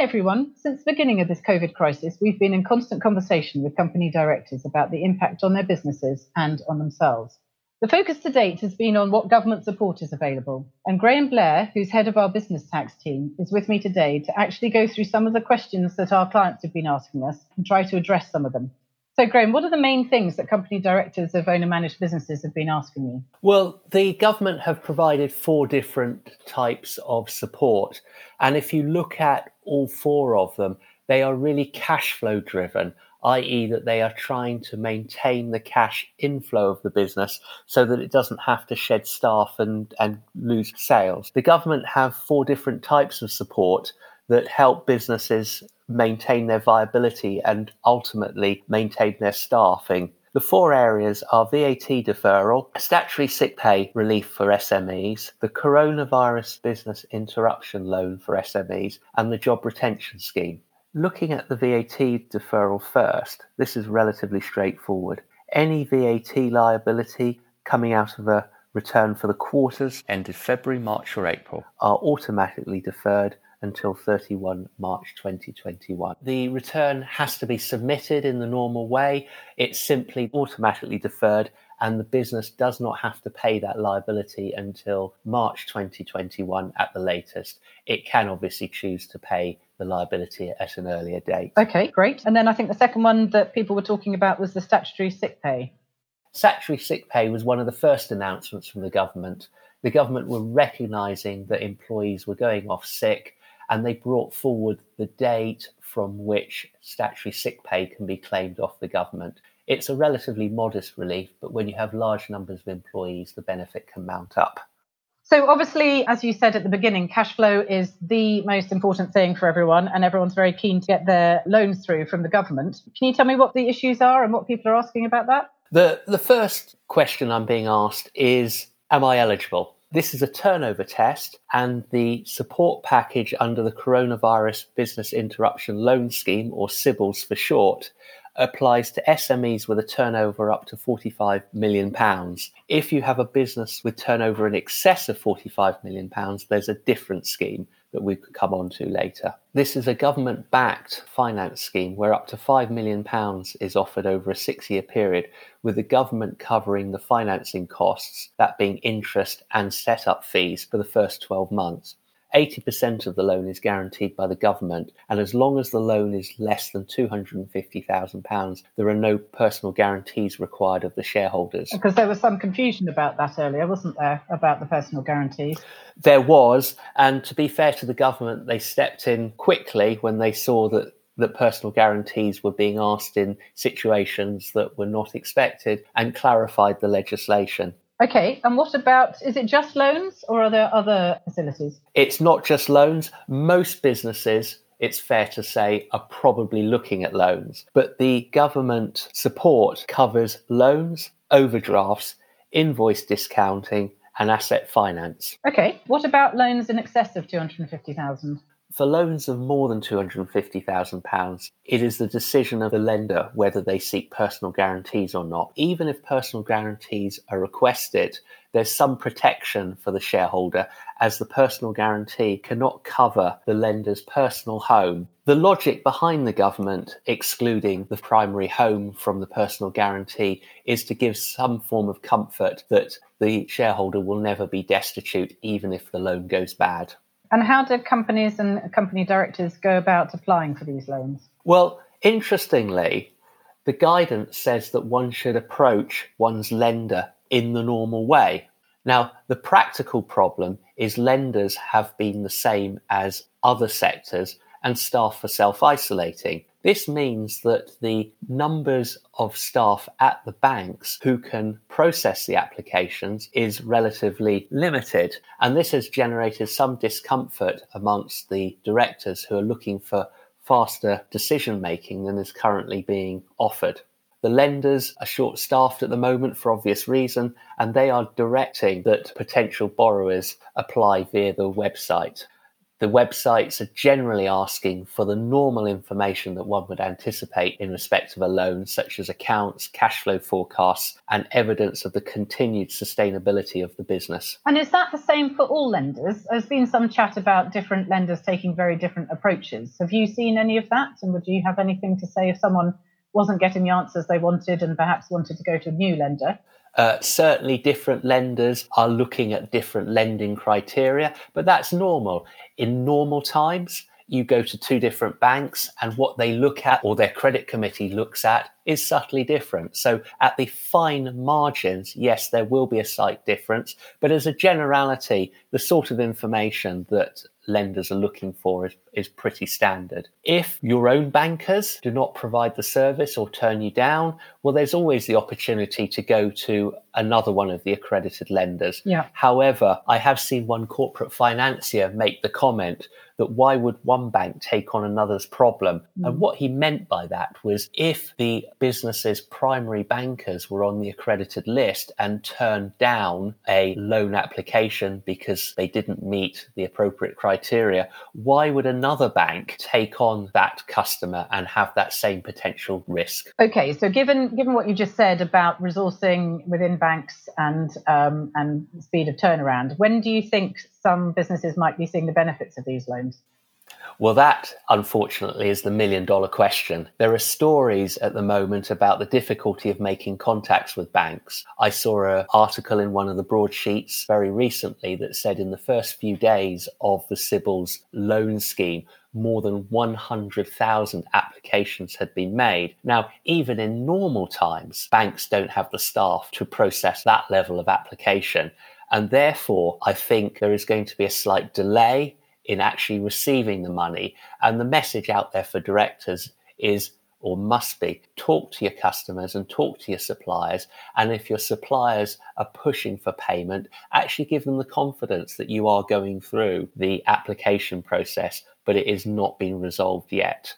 Hi, everyone. Since the beginning of this COVID crisis, we've been in constant conversation with company directors about the impact on their businesses and on themselves. The focus to date has been on what government support is available. And Graham Blair, who's head of our business tax team, is with me today to actually go through some of the questions that our clients have been asking us and try to address some of them. So, Graham, what are the main things that company directors of owner managed businesses have been asking you? Well, the government have provided four different types of support. And if you look at all four of them, they are really cash flow driven, i.e., that they are trying to maintain the cash inflow of the business so that it doesn't have to shed staff and, and lose sales. The government have four different types of support that help businesses maintain their viability and ultimately maintain their staffing. The four areas are VAT deferral, statutory sick pay relief for SMEs, the coronavirus business interruption loan for SMEs, and the job retention scheme. Looking at the VAT deferral first, this is relatively straightforward. Any VAT liability coming out of a return for the quarters ended February, March, or April are automatically deferred until 31 March 2021. The return has to be submitted in the normal way. It's simply automatically deferred and the business does not have to pay that liability until March 2021 at the latest. It can obviously choose to pay the liability at an earlier date. Okay, great. And then I think the second one that people were talking about was the statutory sick pay. Statutory sick pay was one of the first announcements from the government. The government were recognising that employees were going off sick and they brought forward the date from which statutory sick pay can be claimed off the government. It's a relatively modest relief, but when you have large numbers of employees, the benefit can mount up. So, obviously, as you said at the beginning, cash flow is the most important thing for everyone, and everyone's very keen to get their loans through from the government. Can you tell me what the issues are and what people are asking about that? The, the first question I'm being asked is Am I eligible? This is a turnover test, and the support package under the Coronavirus Business Interruption Loan Scheme, or CBILS for short, applies to SMEs with a turnover up to £45 million. If you have a business with turnover in excess of £45 million, there's a different scheme that we could come on to later. This is a government backed finance scheme where up to £5 million is offered over a six year period, with the government covering the financing costs, that being interest and set-up fees for the first 12 months. 80% of the loan is guaranteed by the government, and as long as the loan is less than £250,000, there are no personal guarantees required of the shareholders. Because there was some confusion about that earlier, wasn't there, about the personal guarantees? There was, and to be fair to the government, they stepped in quickly when they saw that that personal guarantees were being asked in situations that were not expected and clarified the legislation. Okay, and what about is it just loans or are there other facilities? It's not just loans. Most businesses, it's fair to say, are probably looking at loans, but the government support covers loans, overdrafts, invoice discounting, and asset finance. Okay, what about loans in excess of 250,000? For loans of more than £250,000, it is the decision of the lender whether they seek personal guarantees or not. Even if personal guarantees are requested, there's some protection for the shareholder as the personal guarantee cannot cover the lender's personal home. The logic behind the government excluding the primary home from the personal guarantee is to give some form of comfort that the shareholder will never be destitute even if the loan goes bad. And how do companies and company directors go about applying for these loans? Well, interestingly, the guidance says that one should approach one's lender in the normal way. Now, the practical problem is lenders have been the same as other sectors and staff are self isolating. This means that the numbers of staff at the banks who can process the applications is relatively limited. And this has generated some discomfort amongst the directors who are looking for faster decision making than is currently being offered. The lenders are short staffed at the moment for obvious reason, and they are directing that potential borrowers apply via the website. The websites are generally asking for the normal information that one would anticipate in respect of a loan, such as accounts, cash flow forecasts, and evidence of the continued sustainability of the business. And is that the same for all lenders? There's been some chat about different lenders taking very different approaches. Have you seen any of that? And would you have anything to say if someone wasn't getting the answers they wanted and perhaps wanted to go to a new lender? Uh, certainly, different lenders are looking at different lending criteria, but that's normal. In normal times, you go to two different banks, and what they look at or their credit committee looks at is subtly different. So, at the fine margins, yes, there will be a slight difference, but as a generality, the sort of information that lenders are looking for is, is pretty standard. If your own bankers do not provide the service or turn you down, well, there's always the opportunity to go to another one of the accredited lenders. Yeah. However, I have seen one corporate financier make the comment that why would one bank take on another's problem? Mm. And what he meant by that was if the business's primary bankers were on the accredited list and turned down a loan application because they didn't meet the appropriate criteria, why would another bank take on that customer and have that same potential risk? Okay, so given given what you just said about resourcing within banks and um, and speed of turnaround, when do you think some businesses might be seeing the benefits of these loans? Well, that unfortunately is the million dollar question. There are stories at the moment about the difficulty of making contacts with banks. I saw an article in one of the broadsheets very recently that said in the first few days of the CBILS loan scheme, more than 100,000 applications had been made. Now, even in normal times, banks don't have the staff to process that level of application. And therefore, I think there is going to be a slight delay in actually receiving the money. And the message out there for directors is or must be talk to your customers and talk to your suppliers. And if your suppliers are pushing for payment, actually give them the confidence that you are going through the application process, but it is not being resolved yet.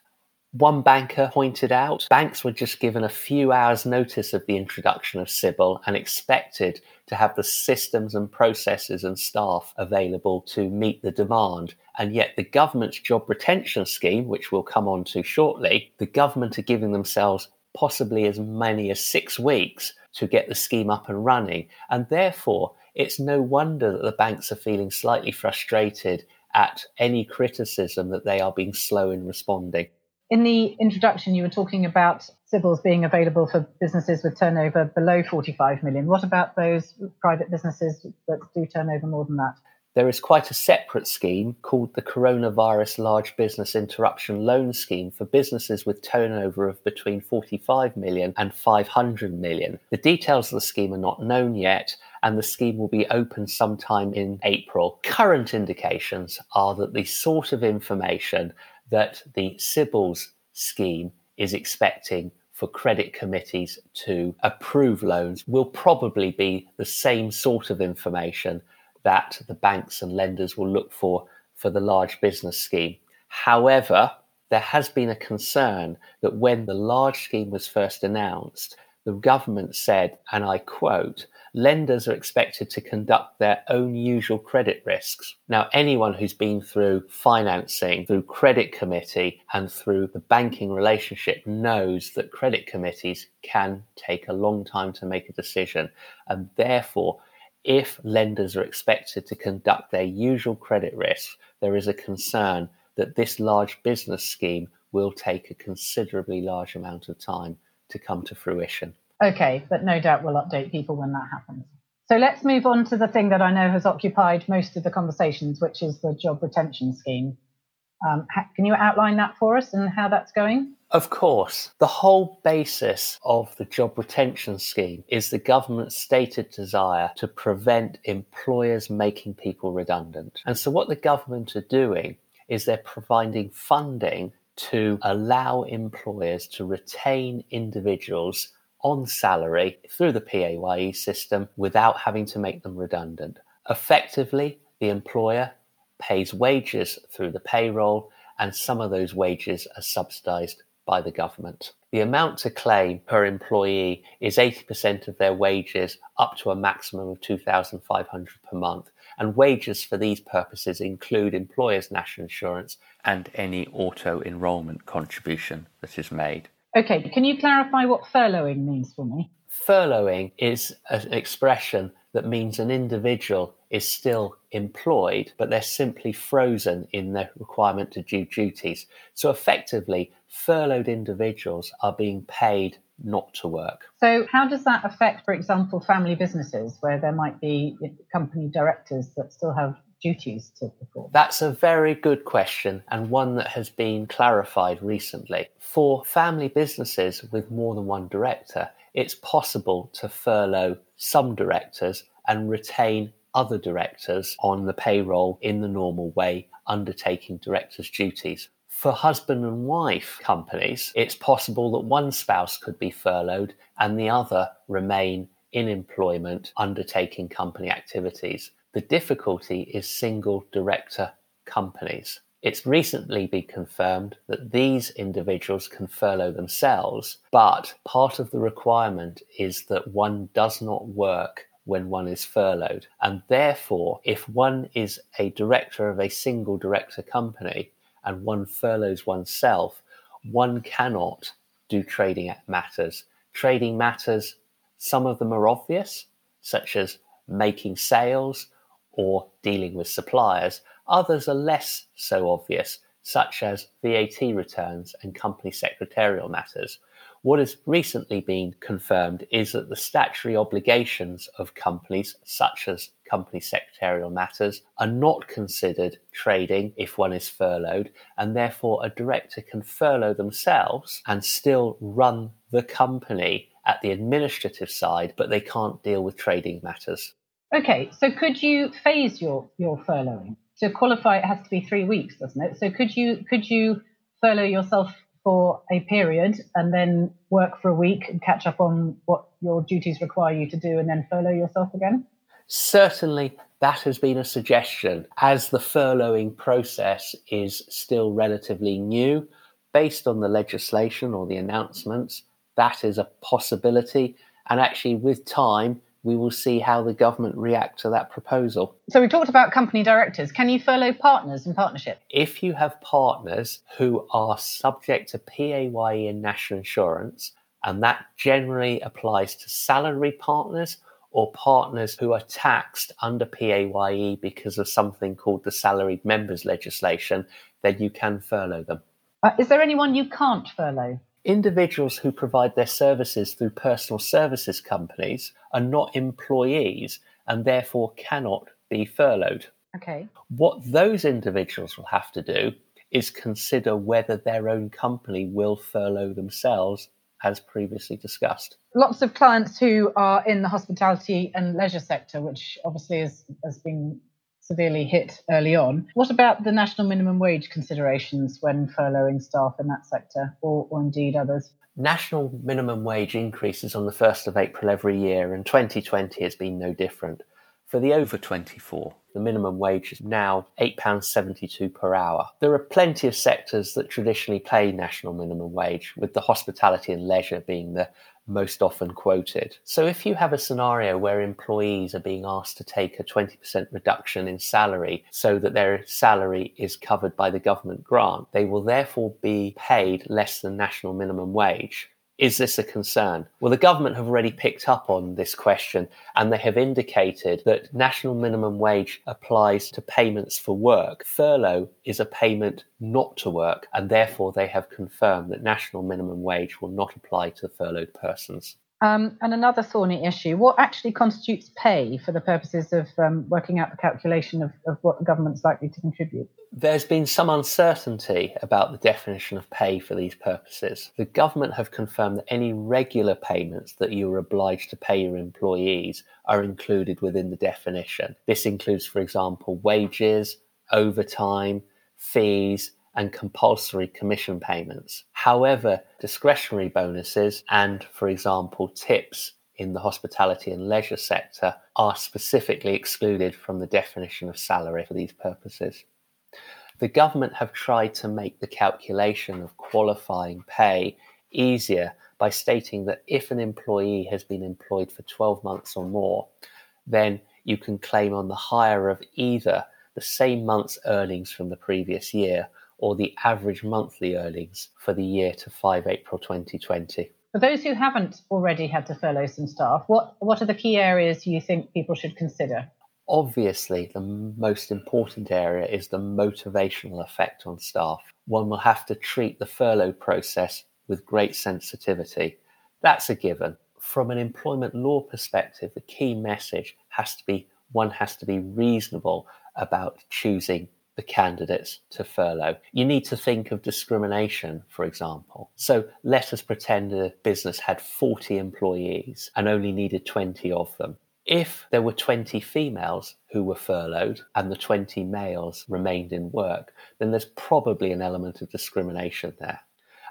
One banker pointed out banks were just given a few hours' notice of the introduction of CBIL and expected to have the systems and processes and staff available to meet the demand. And yet, the government's job retention scheme, which we'll come on to shortly, the government are giving themselves possibly as many as six weeks to get the scheme up and running. And therefore, it's no wonder that the banks are feeling slightly frustrated at any criticism that they are being slow in responding. In the introduction, you were talking about CBILS being available for businesses with turnover below 45 million. What about those private businesses that do turnover more than that? There is quite a separate scheme called the Coronavirus Large Business Interruption Loan Scheme for businesses with turnover of between 45 million and 500 million. The details of the scheme are not known yet, and the scheme will be open sometime in April. Current indications are that the sort of information that the CBILS scheme is expecting for credit committees to approve loans will probably be the same sort of information that the banks and lenders will look for for the large business scheme. However, there has been a concern that when the large scheme was first announced, the government said, and I quote, lenders are expected to conduct their own usual credit risks. Now, anyone who's been through financing, through credit committee, and through the banking relationship knows that credit committees can take a long time to make a decision. And therefore, if lenders are expected to conduct their usual credit risks, there is a concern that this large business scheme will take a considerably large amount of time to come to fruition. Okay, but no doubt we'll update people when that happens. So let's move on to the thing that I know has occupied most of the conversations, which is the job retention scheme. Um, can you outline that for us and how that's going? Of course. The whole basis of the job retention scheme is the government's stated desire to prevent employers making people redundant. And so, what the government are doing is they're providing funding to allow employers to retain individuals on salary through the PAYE system without having to make them redundant. Effectively, the employer pays wages through the payroll, and some of those wages are subsidised by the government. The amount to claim per employee is 80% of their wages up to a maximum of 2,500 per month. And wages for these purposes include employers' national insurance and any auto enrolment contribution that is made. Okay, can you clarify what furloughing means for me? Furloughing is an expression that means an individual is still employed, but they're simply frozen in their requirement to do duties. So effectively, furloughed individuals are being paid not to work. So, how does that affect, for example, family businesses where there might be company directors that still have duties to perform? That's a very good question and one that has been clarified recently. For family businesses with more than one director, it's possible to furlough some directors and retain other directors on the payroll in the normal way, undertaking directors' duties. For husband and wife companies, it's possible that one spouse could be furloughed and the other remain in employment undertaking company activities. The difficulty is single director companies. It's recently been confirmed that these individuals can furlough themselves, but part of the requirement is that one does not work when one is furloughed. And therefore, if one is a director of a single director company and one furloughs oneself, one cannot do trading matters. Trading matters, some of them are obvious, such as making sales or dealing with suppliers. Others are less so obvious, such as VAT returns and company secretarial matters. What has recently been confirmed is that the statutory obligations of companies, such as company secretarial matters, are not considered trading if one is furloughed, and therefore a director can furlough themselves and still run the company at the administrative side, but they can't deal with trading matters. Okay, so could you phase your, your furloughing? To qualify, it has to be three weeks, doesn't it? So could you could you furlough yourself for a period and then work for a week and catch up on what your duties require you to do and then furlough yourself again? Certainly, that has been a suggestion. As the furloughing process is still relatively new, based on the legislation or the announcements, that is a possibility. And actually, with time, we will see how the government react to that proposal. So we talked about company directors. Can you furlough partners and partnership? If you have partners who are subject to PAYE and national insurance, and that generally applies to salary partners or partners who are taxed under PAYE because of something called the salaried members legislation, then you can furlough them. Uh, is there anyone you can't furlough? Individuals who provide their services through personal services companies are not employees and therefore cannot be furloughed. Okay. What those individuals will have to do is consider whether their own company will furlough themselves, as previously discussed. Lots of clients who are in the hospitality and leisure sector, which obviously is, has been severely hit early on. What about the national minimum wage considerations when furloughing staff in that sector or, or indeed others? National minimum wage increases on the 1st of April every year, and 2020 has been no different. For the over 24, the minimum wage is now £8.72 per hour. There are plenty of sectors that traditionally pay national minimum wage, with the hospitality and leisure being the most often quoted. So, if you have a scenario where employees are being asked to take a 20% reduction in salary so that their salary is covered by the government grant, they will therefore be paid less than national minimum wage. Is this a concern? Well, the government have already picked up on this question and they have indicated that national minimum wage applies to payments for work. Furlough is a payment not to work, and therefore they have confirmed that national minimum wage will not apply to furloughed persons. Um, and another thorny issue what actually constitutes pay for the purposes of um, working out the calculation of, of what the government's likely to contribute? There's been some uncertainty about the definition of pay for these purposes. The government have confirmed that any regular payments that you are obliged to pay your employees are included within the definition. This includes, for example, wages, overtime, fees, and compulsory commission payments. However, discretionary bonuses and, for example, tips in the hospitality and leisure sector are specifically excluded from the definition of salary for these purposes. The government have tried to make the calculation of qualifying pay easier by stating that if an employee has been employed for 12 months or more, then you can claim on the higher of either the same month's earnings from the previous year or the average monthly earnings for the year to 5 April 2020. For those who haven't already had to furlough some staff, what, what are the key areas you think people should consider? Obviously, the most important area is the motivational effect on staff. One will have to treat the furlough process with great sensitivity. That's a given. From an employment law perspective, the key message has to be one has to be reasonable about choosing the candidates to furlough. You need to think of discrimination, for example. So let us pretend a business had 40 employees and only needed 20 of them. If there were 20 females who were furloughed and the 20 males remained in work, then there's probably an element of discrimination there.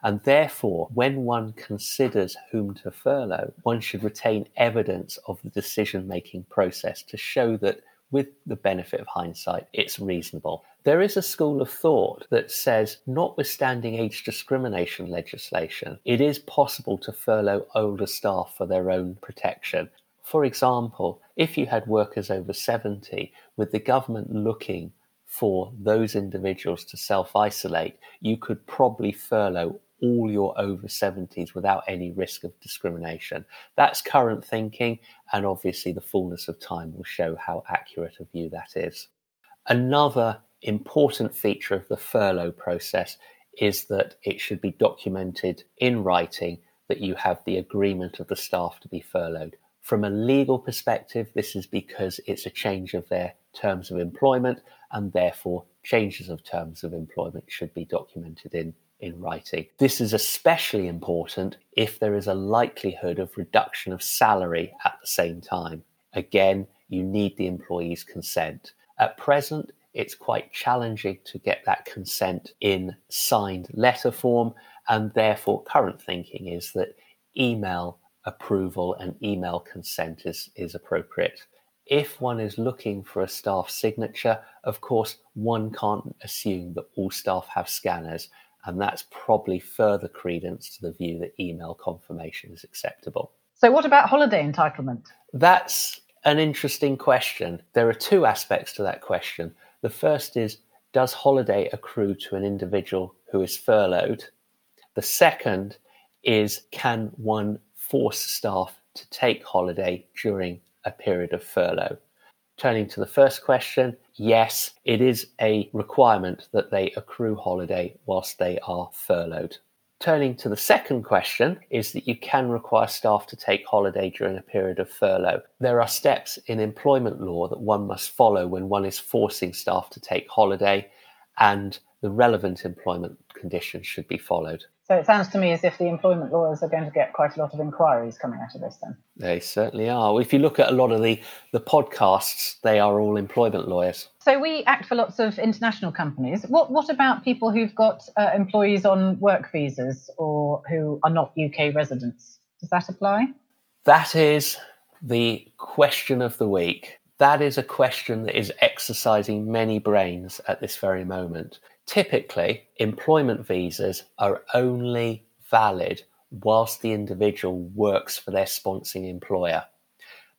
And therefore, when one considers whom to furlough, one should retain evidence of the decision making process to show that with the benefit of hindsight, it's reasonable. There is a school of thought that says, notwithstanding age discrimination legislation, it is possible to furlough older staff for their own protection. For example, if you had workers over 70, with the government looking for those individuals to self isolate, you could probably furlough all your over 70s without any risk of discrimination. That's current thinking, and obviously the fullness of time will show how accurate a view that is. Another important feature of the furlough process is that it should be documented in writing that you have the agreement of the staff to be furloughed. From a legal perspective, this is because it's a change of their terms of employment, and therefore changes of terms of employment should be documented in in writing. This is especially important if there is a likelihood of reduction of salary at the same time. Again, you need the employee's consent. At present, it's quite challenging to get that consent in signed letter form, and therefore, current thinking is that email approval and email consent is, is appropriate. If one is looking for a staff signature, of course, one can't assume that all staff have scanners, and that's probably further credence to the view that email confirmation is acceptable. So, what about holiday entitlement? That's an interesting question. There are two aspects to that question. The first is Does holiday accrue to an individual who is furloughed? The second is Can one force staff to take holiday during a period of furlough? Turning to the first question, yes, it is a requirement that they accrue holiday whilst they are furloughed. Turning to the second question is that you can require staff to take holiday during a period of furlough. There are steps in employment law that one must follow when one is forcing staff to take holiday, and the relevant employment conditions should be followed. So it sounds to me as if the employment lawyers are going to get quite a lot of inquiries coming out of this then. They certainly are. If you look at a lot of the, the podcasts, they are all employment lawyers. So we act for lots of international companies. What, what about people who've got uh, employees on work visas or who are not UK residents? Does that apply? That is the question of the week. That is a question that is exercising many brains at this very moment. Typically, employment visas are only valid whilst the individual works for their sponsoring employer.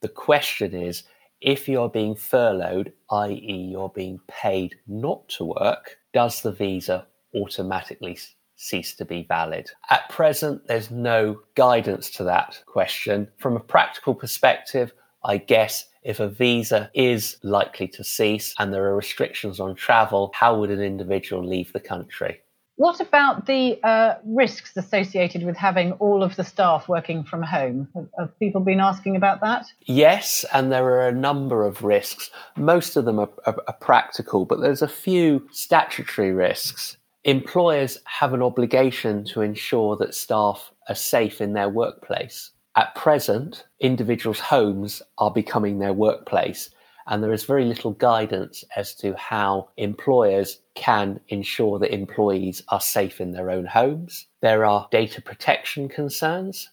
The question is if you're being furloughed, i.e., you're being paid not to work, does the visa automatically cease to be valid? At present, there's no guidance to that question. From a practical perspective, I guess if a visa is likely to cease and there are restrictions on travel, how would an individual leave the country? What about the uh, risks associated with having all of the staff working from home? Have, have, people been asking about that? Yes, and there are a number of risks. Most of them are, are, are practical, but there's a few statutory risks. Employers have an obligation to ensure that staff are safe in their workplace. At present, individuals' homes are becoming their workplace, and there is very little guidance as to how employers can ensure that employees are safe in their own homes. There are data protection concerns.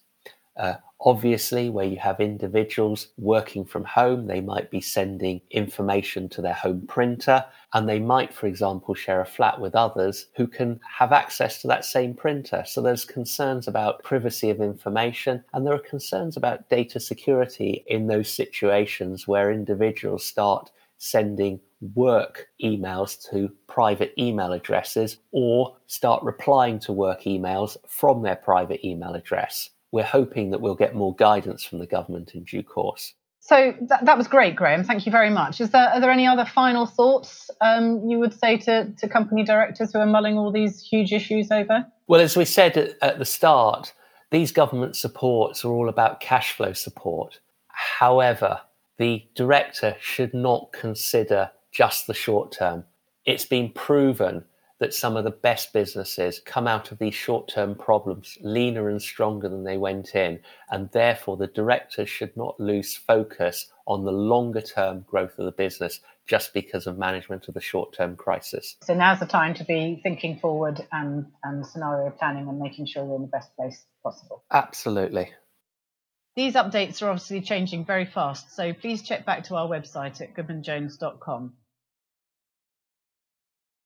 Uh, Obviously, where you have individuals working from home, they might be sending information to their home printer, and they might, for example, share a flat with others who can have access to that same printer. So there's concerns about privacy of information, and there are concerns about data security in those situations where individuals start sending work emails to private email addresses or start replying to work emails from their private email address we're hoping that we'll get more guidance from the government in due course. So that, that was great, Graham. Thank you very much. Is there are there any other final thoughts um, you would say to, to company directors who are mulling all these huge issues over? Well, as we said at, at the start, these government supports are all about cash flow support. However, the director should not consider just the short term. It's been proven that some of the best businesses come out of these short term problems leaner and stronger than they went in. And therefore, the directors should not lose focus on the longer term growth of the business just because of management of the short term crisis. So now's the time to be thinking forward and, and scenario planning and making sure we're in the best place possible. Absolutely. These updates are obviously changing very fast, so please check back to our website at goodmanjones.com.